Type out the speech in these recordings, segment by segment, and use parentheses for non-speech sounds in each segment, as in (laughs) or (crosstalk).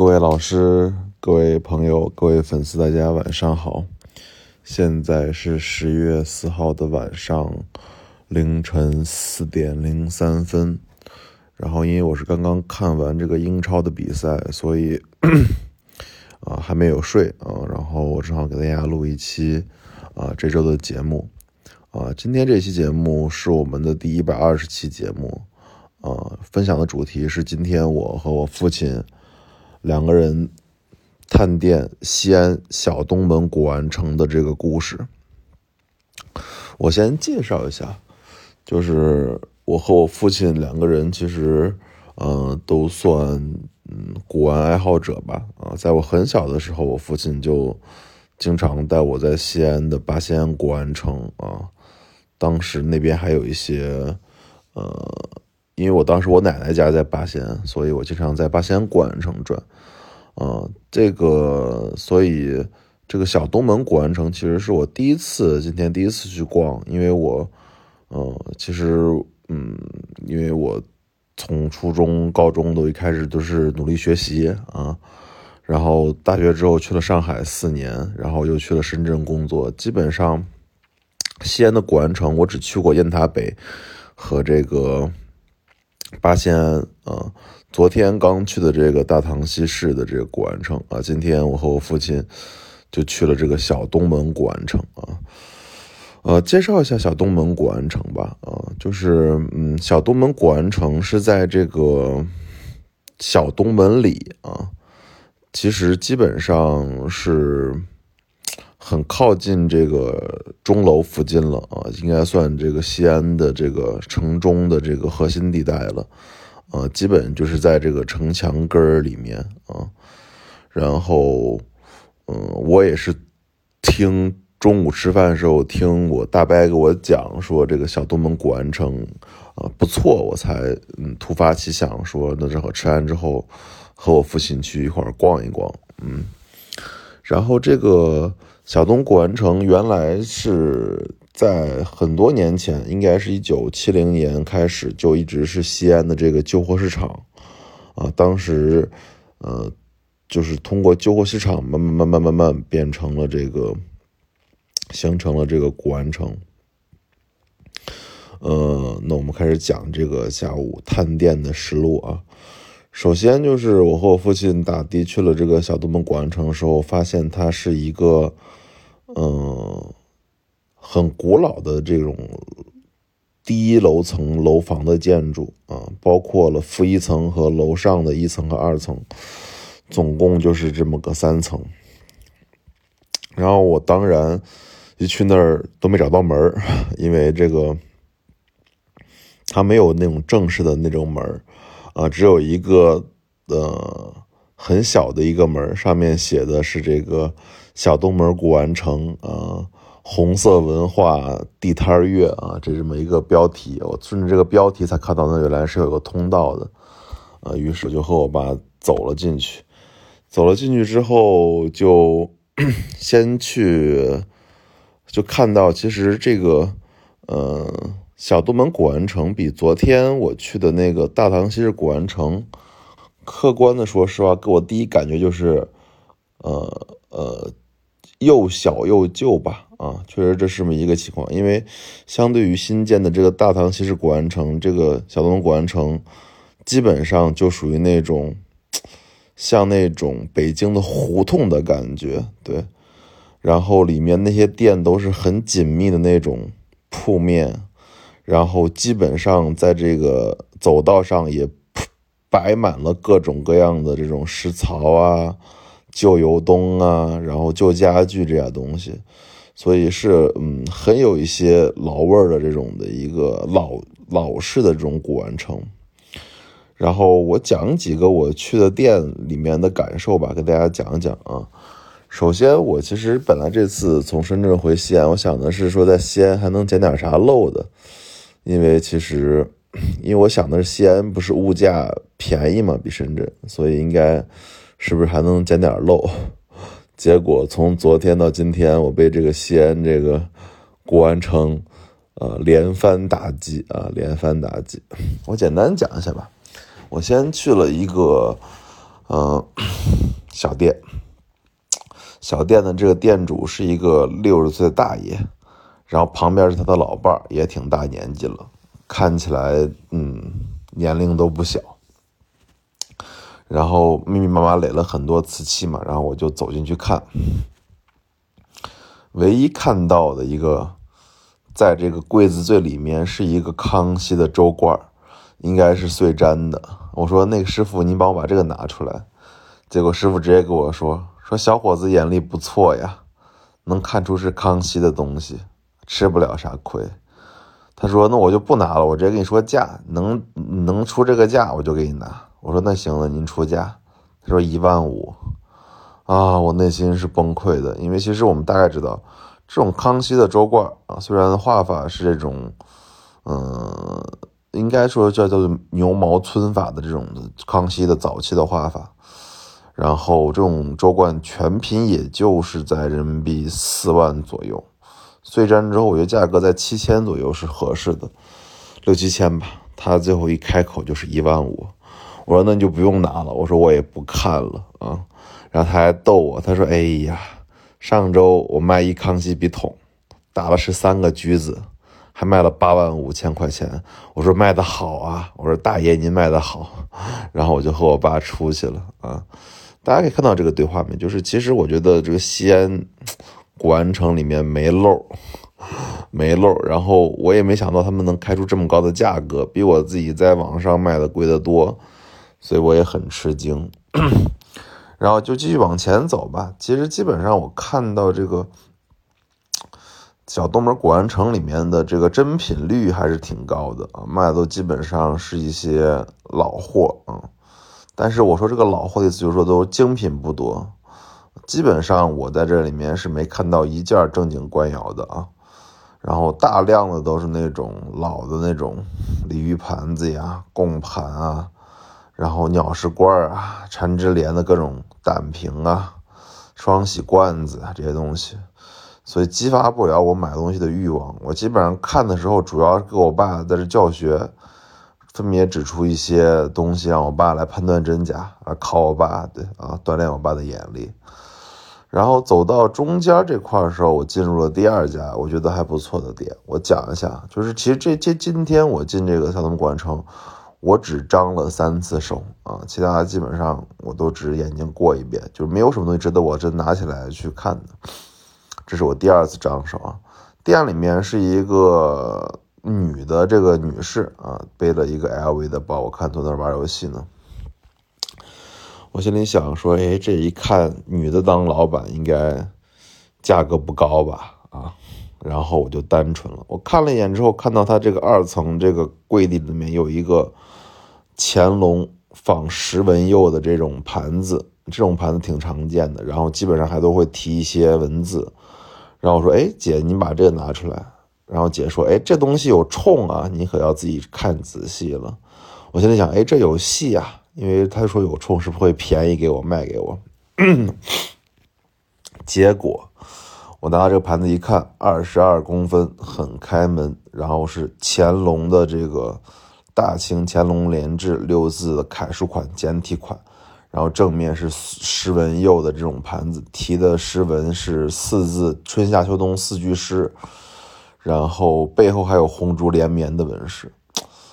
各位老师、各位朋友、各位粉丝，大家晚上好！现在是十月四号的晚上凌晨四点零三分。然后，因为我是刚刚看完这个英超的比赛，所以 (coughs) 啊还没有睡啊。然后我正好给大家录一期啊这周的节目啊。今天这期节目是我们的第一百二十期节目啊，分享的主题是今天我和我父亲。两个人探店西安小东门古玩城的这个故事，我先介绍一下，就是我和我父亲两个人其实，嗯，都算嗯古玩爱好者吧。啊，在我很小的时候，我父亲就经常带我在西安的八仙古玩城啊，当时那边还有一些，呃。因为我当时我奶奶家在八仙，所以我经常在八仙古玩城转，啊，这个所以这个小东门古玩城其实是我第一次今天第一次去逛，因为我，呃，其实嗯，因为我从初中、高中都一开始都是努力学习啊，然后大学之后去了上海四年，然后又去了深圳工作，基本上西安的古玩城我只去过雁塔北和这个。八仙庵啊，昨天刚去的这个大唐西市的这个古玩城啊，今天我和我父亲就去了这个小东门古玩城啊。呃，介绍一下小东门古玩城吧啊，就是嗯，小东门古玩城是在这个小东门里啊，其实基本上是。很靠近这个钟楼附近了啊，应该算这个西安的这个城中的这个核心地带了，啊，基本就是在这个城墙根儿里面啊。然后，嗯，我也是听中午吃饭的时候听我大伯给我讲说这个小东门古玩城啊不错，我才嗯突发奇想说那正好吃完之后和我父亲去一块儿逛一逛，嗯，然后这个。小东古玩城原来是在很多年前，应该是一九七零年开始就一直是西安的这个旧货市场，啊，当时，呃，就是通过旧货市场慢慢慢慢慢慢变成了这个，形成了这个古玩城。呃，那我们开始讲这个下午探店的实录啊。首先就是我和我父亲打的去了这个小东门古玩城的时候，发现它是一个。嗯，很古老的这种低楼层楼房的建筑啊，包括了负一层和楼上的一层和二层，总共就是这么个三层。然后我当然一去那儿都没找到门 (laughs) 因为这个它没有那种正式的那种门啊，只有一个呃很小的一个门上面写的是这个。小东门古玩城啊，红色文化地摊月啊，这这么一个标题，我顺着这个标题才看到那原来是有个通道的，啊，于是我就和我爸走了进去。走了进去之后，就 (coughs) 先去，就看到其实这个，呃，小东门古玩城比昨天我去的那个大唐西市古玩城，客观的说实话，给我第一感觉就是，呃呃。又小又旧吧，啊，确实这是这么一个情况。因为相对于新建的这个大唐西市古玩城，这个小东古玩城基本上就属于那种像那种北京的胡同的感觉，对。然后里面那些店都是很紧密的那种铺面，然后基本上在这个走道上也摆满了各种各样的这种石槽啊。旧油灯啊，然后旧家具这些东西，所以是嗯很有一些老味儿的这种的一个老老式的这种古玩城。然后我讲几个我去的店里面的感受吧，跟大家讲讲啊。首先，我其实本来这次从深圳回西安，我想的是说在西安还能捡点啥漏的，因为其实因为我想的是西安不是物价便宜嘛，比深圳，所以应该。是不是还能捡点漏？结果从昨天到今天，我被这个西安这个古玩城，呃，连番打击啊，连番打击。我简单讲一下吧。我先去了一个，嗯，小店，小店的这个店主是一个六十岁的大爷，然后旁边是他的老伴儿，也挺大年纪了，看起来嗯年龄都不小。然后密密麻麻垒了很多瓷器嘛，然后我就走进去看，唯一看到的一个，在这个柜子最里面是一个康熙的粥罐，应该是碎粘的。我说那个师傅，您帮我把这个拿出来。结果师傅直接跟我说：“说小伙子眼力不错呀，能看出是康熙的东西，吃不了啥亏。”他说：“那我就不拿了，我直接跟你说价，能能出这个价我就给你拿。”我说那行了，您出价。他说一万五，啊，我内心是崩溃的，因为其实我们大概知道，这种康熙的粥罐啊，虽然画法是这种，嗯，应该说叫叫做牛毛皴法的这种康熙的早期的画法，然后这种粥罐全品也就是在人民币四万左右，碎粘之后，我觉得价格在七千左右是合适的，六七千吧。他最后一开口就是一万五。我说那你就不用拿了，我说我也不看了啊。然后他还逗我，他说：“哎呀，上周我卖一康熙笔筒，打了十三个橘子，还卖了八万五千块钱。”我说卖的好啊，我说大爷您卖的好。(laughs) 然后我就和我爸出去了啊。大家可以看到这个对话没？就是其实我觉得这个西安古玩城里面没漏，没漏。然后我也没想到他们能开出这么高的价格，比我自己在网上卖的贵得多。所以我也很吃惊，(clears throat) 然后就继续往前走吧。其实基本上我看到这个小东门古玩城里面的这个真品率还是挺高的啊，卖的都基本上是一些老货啊。但是我说这个老货的意思就是说都精品不多，基本上我在这里面是没看到一件正经官窑的啊。然后大量的都是那种老的那种鲤鱼盘子呀、贡盘啊。然后鸟食罐啊，缠枝莲的各种胆瓶啊，双喜罐子啊这些东西，所以激发不了我买东西的欲望。我基本上看的时候，主要给我爸在这教学，分别指出一些东西，让我爸来判断真假啊，考我爸，对啊，锻炼我爸的眼力。然后走到中间这块的时候，我进入了第二家我觉得还不错的店。我讲一下，就是其实这这今天我进这个小东古城。我只张了三次手啊，其他基本上我都只眼睛过一遍，就是没有什么东西值得我真拿起来去看的。这是我第二次张手啊。店里面是一个女的这个女士啊，背了一个 LV 的包，我看坐那玩游戏呢。我心里想说，哎，这一看女的当老板应该价格不高吧？然后我就单纯了，我看了一眼之后，看到它这个二层这个柜底里面有一个乾隆仿石纹釉的这种盘子，这种盘子挺常见的，然后基本上还都会提一些文字。然后我说：“哎，姐，你把这个拿出来。”然后姐说：“哎，这东西有冲啊，你可要自己看仔细了。”我现在想：“哎，这有戏啊，因为他说有冲，是不是会便宜给我卖给我？” (coughs) 结果。我拿到这个盘子一看，二十二公分，很开门，然后是乾隆的这个大清乾隆连制六字的楷书款简体款，然后正面是诗文釉的这种盘子，题的诗文是四字春夏秋冬四句诗，然后背后还有红烛连绵的纹饰，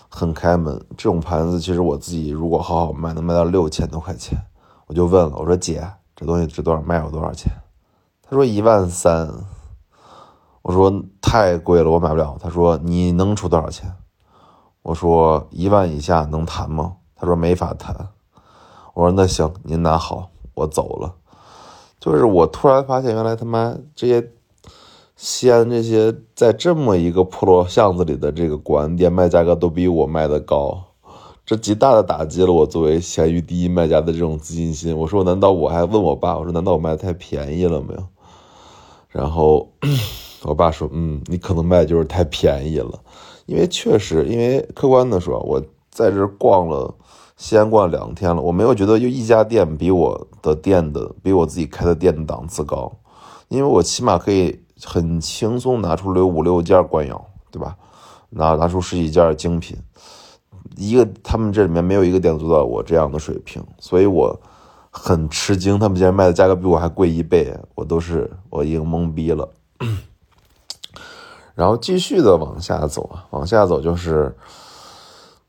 很开门。这种盘子其实我自己如果好好卖，能卖到六千多块钱。我就问了，我说姐，这东西值多少？卖我多少钱？他说一万三，我说太贵了，我买不了。他说你能出多少钱？我说一万以下能谈吗？他说没法谈。我说那行，您拿好，我走了。就是我突然发现，原来他妈这些西安这些在这么一个破落巷子里的这个古玩店卖价格都比我卖的高。这极大的打击了我作为闲鱼第一卖家的这种自信心。我说难道我还问我爸？我说难道我卖的太便宜了没有？然后 (clears throat) 我爸说：“嗯，你可能卖的就是太便宜了，因为确实，因为客观的说，我在这逛了西安逛了两天了，我没有觉得就一家店比我的店的比我自己开的店的档次高，因为我起码可以很轻松拿出六五六件官窑，对吧？拿拿出十几件精品，一个他们这里面没有一个店做到我这样的水平，所以我很吃惊，他们竟然卖的价格比我还贵一倍，我都是我已经懵逼了。然后继续的往下走啊，往下走就是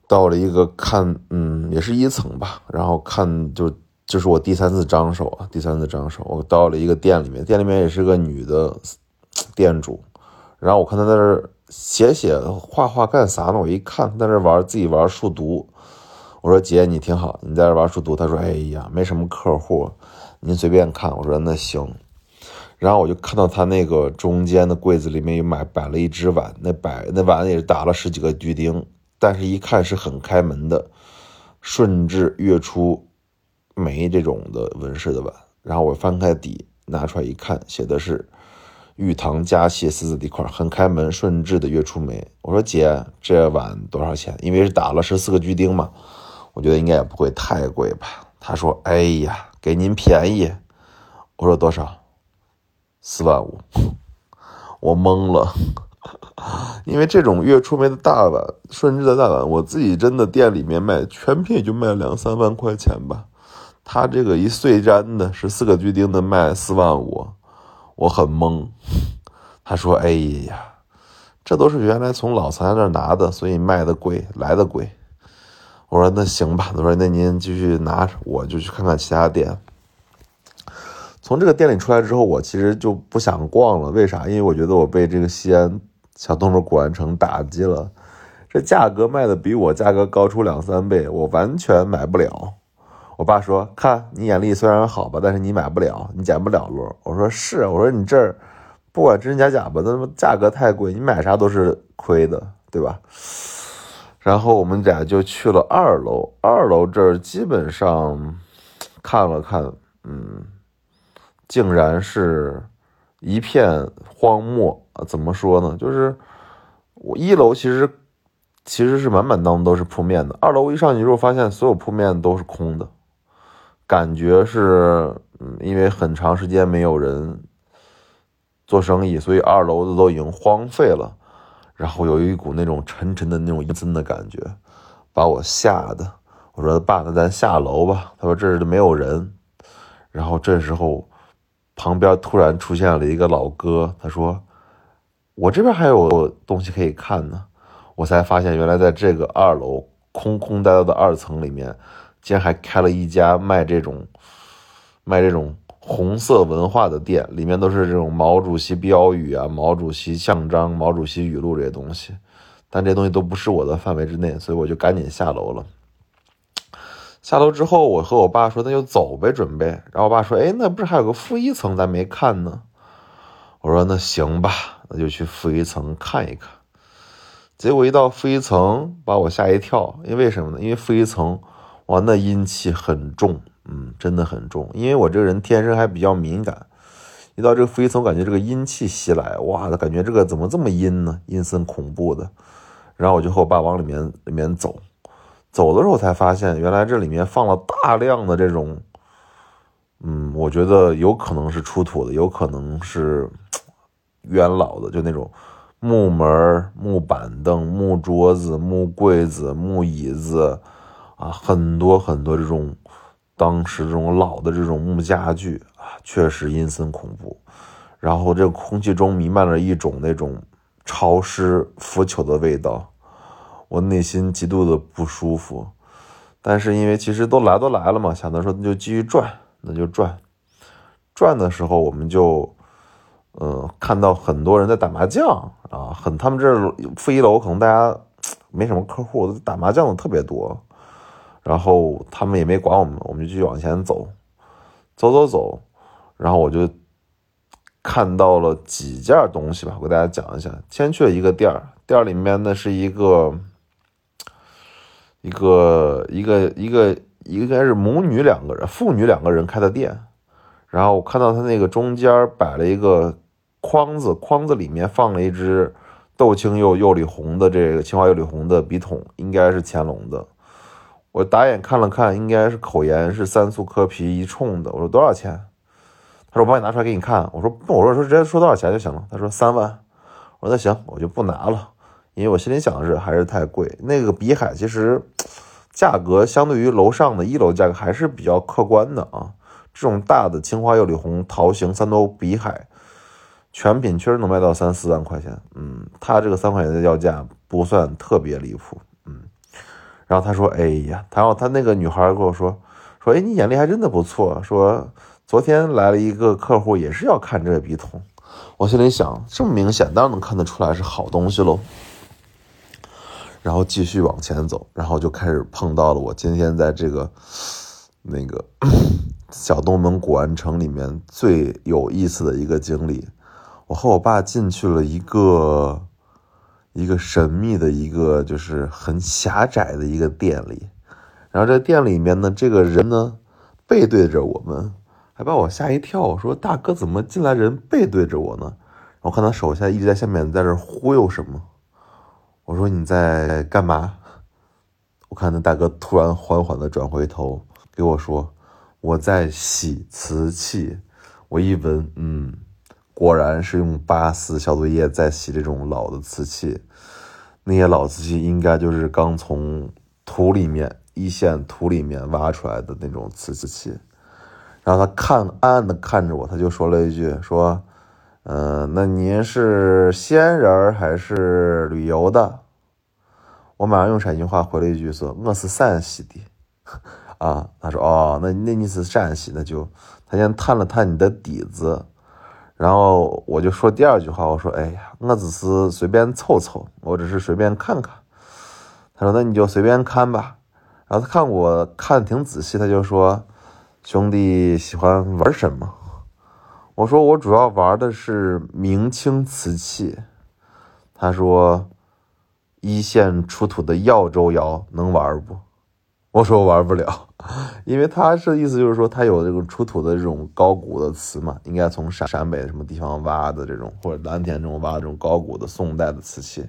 到了一个看，嗯，也是一层吧。然后看就就是我第三次张手啊，第三次张手，我到了一个店里面，店里面也是个女的店主。然后我看她在这写写画画干啥呢？我一看在这玩自己玩数独。我说姐你挺好，你在这玩数独。他说哎呀没什么客户，您随便看。我说那行。然后我就看到他那个中间的柜子里面有买摆了一只碗，那摆那碗也是打了十几个锯钉，但是一看是很开门的，顺治月初梅这种的纹饰的碗。然后我翻开底拿出来一看，写的是“玉堂佳谢”四字底块，很开门，顺治的月初梅。我说姐，这碗多少钱？因为是打了十四个锯钉嘛，我觉得应该也不会太贵吧。他说：“哎呀，给您便宜。”我说多少？四万五，我懵了，(laughs) 因为这种月初梅的大碗，顺治的大碗，我自己真的店里面卖全品也就卖两三万块钱吧。他这个一碎粘的十四个锯钉的卖四万五，我很懵。他说：“哎呀，这都是原来从老藏家那拿的，所以卖的贵，来的贵。”我说：“那行吧。”他说：“那您继续拿，我就去看看其他店。”从这个店里出来之后，我其实就不想逛了。为啥？因为我觉得我被这个西安小动物古玩城打击了。这价格卖的比我价格高出两三倍，我完全买不了。我爸说：“看你眼力虽然好吧，但是你买不了，你捡不了漏。”我说：“是。”我说：“你这儿不管真假假吧，那么价格太贵，你买啥都是亏的，对吧？”然后我们俩就去了二楼。二楼这儿基本上看了看，嗯。竟然是一片荒漠啊！怎么说呢？就是我一楼其实其实是满满当都是铺面的，二楼一上去之后发现所有铺面都是空的，感觉是嗯，因为很长时间没有人做生意，所以二楼的都已经荒废了。然后有一股那种沉沉的那种阴森的感觉，把我吓的。我说：“爸，那咱下楼吧。”他说：“这儿没有人。”然后这时候。旁边突然出现了一个老哥，他说：“我这边还有东西可以看呢。”我才发现，原来在这个二楼空空荡荡的二层里面，竟然还开了一家卖这种卖这种红色文化的店，里面都是这种毛主席标语啊、毛主席像章、毛主席语录这些东西。但这东西都不是我的范围之内，所以我就赶紧下楼了。下楼之后，我和我爸说：“那就走呗，准备。”然后我爸说：“哎，那不是还有个负一层咱没看呢？”我说：“那行吧，那就去负一层看一看。”结果一到负一层，把我吓一跳，因为什么呢？因为负一层，哇，那阴气很重，嗯，真的很重。因为我这个人天生还比较敏感，一到这个负一层，感觉这个阴气袭来，哇，感觉这个怎么这么阴呢？阴森恐怖的。然后我就和我爸往里面里面走。走的时候才发现，原来这里面放了大量的这种，嗯，我觉得有可能是出土的，有可能是元老的，就那种木门、木板凳、木桌子、木柜子、木椅子啊，很多很多这种当时这种老的这种木家具啊，确实阴森恐怖。然后这空气中弥漫着一种那种潮湿腐朽的味道。我内心极度的不舒服，但是因为其实都来都来了嘛，想着说那就继续转，那就转。转的时候，我们就，呃，看到很多人在打麻将啊，很他们这负一楼可能大家没什么客户，打麻将的特别多。然后他们也没管我们，我们就继续往前走，走走走。然后我就看到了几件东西吧，我给大家讲一下。先去了一个店儿，店里面呢是一个。一个一个一个应该是母女两个人，父女两个人开的店，然后我看到他那个中间摆了一个筐子，筐子里面放了一只豆青釉釉里红的这个青花釉里红的笔筒，应该是乾隆的。我打眼看了看，应该是口沿是三素磕皮一冲的。我说多少钱？他说我帮你拿出来给你看。我说我说说直接说多少钱就行了。他说三万。我说那行，我就不拿了。因为我心里想的是还是太贵，那个比海其实价格相对于楼上的一楼价格还是比较客观的啊。这种大的青花釉里红桃形三朵比海，全品确实能卖到三四万块钱。嗯，他这个三块钱的要价不算特别离谱。然后他说：“哎呀，然后他那个女孩跟我说说，哎，你眼力还真的不错。说昨天来了一个客户，也是要看这个笔筒。我心里想，这么明显，当然能看得出来是好东西喽。然后继续往前走，然后就开始碰到了我今天在这个那个。”小东门古玩城里面最有意思的一个经历，我和我爸进去了一个一个神秘的一个就是很狭窄的一个店里，然后这店里面呢，这个人呢背对着我们，还把我吓一跳。我说：“大哥，怎么进来人背对着我呢？”我看他手下一直在下面在这忽悠什么。我说：“你在干嘛？”我看那大哥突然缓缓的转回头给我说。我在洗瓷器，我一闻，嗯，果然是用八四消毒液在洗这种老的瓷器。那些老瓷器应该就是刚从土里面一线土里面挖出来的那种瓷器。然后他看暗暗的看着我，他就说了一句：“说，嗯，那您是西安人还是旅游的？”我马上用陕西话回了一句：“说我是陕西的。(laughs) ”啊，他说哦，那那你是陕西，那就他先探了探你的底子，然后我就说第二句话，我说哎呀，我只是随便凑凑，我只是随便看看。他说那你就随便看吧。然后他看我看挺仔细，他就说兄弟喜欢玩什么？我说我主要玩的是明清瓷器。他说一线出土的耀州窑能玩不？我说我玩不了，(laughs) 因为他是意思就是说他有这个出土的这种高古的瓷嘛，应该从陕陕北什么地方挖的这种，或者蓝田这种挖这种高古的宋代的瓷器，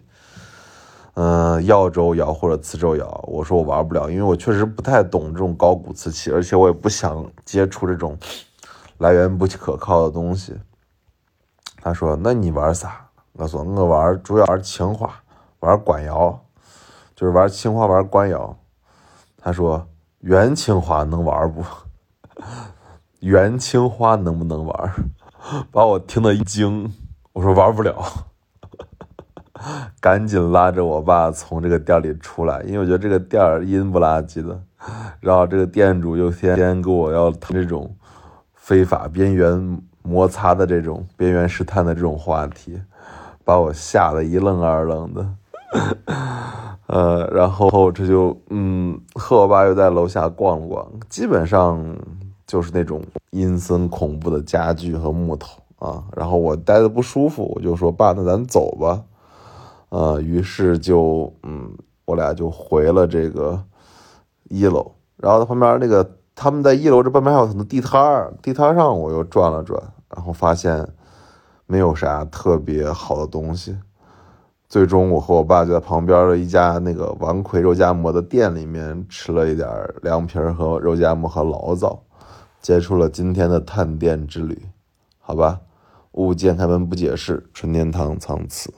嗯，耀州窑或者磁州窑。我说我玩不了，因为我确实不太懂这种高古瓷器，而且我也不想接触这种来源不可靠的东西。他说：“那你玩啥？”我说：“我玩主要玩青花，玩官窑，就是玩青花，玩官窑。”他说：“元青花能玩不？元青花能不能玩？”把我听得一惊。我说：“玩不了。(laughs) ”赶紧拉着我爸从这个店里出来，因为我觉得这个店阴不拉几的。然后这个店主又天天跟我要谈这种非法边缘摩擦的这种边缘试探的这种话题，把我吓得一愣二愣的。呃，然后这就嗯，和我爸又在楼下逛了逛，基本上就是那种阴森恐怖的家具和木头啊。然后我待的不舒服，我就说爸，那咱走吧。呃，于是就嗯，我俩就回了这个一楼。然后旁边那个他们在一楼这半边还有很多地摊儿，地摊上我又转了转，然后发现没有啥特别好的东西。最终，我和我爸就在旁边的一家那个王魁肉夹馍的店里面吃了一点凉皮和肉夹馍和醪糟，结束了今天的探店之旅。好吧，物见开门不解释，纯天堂藏词。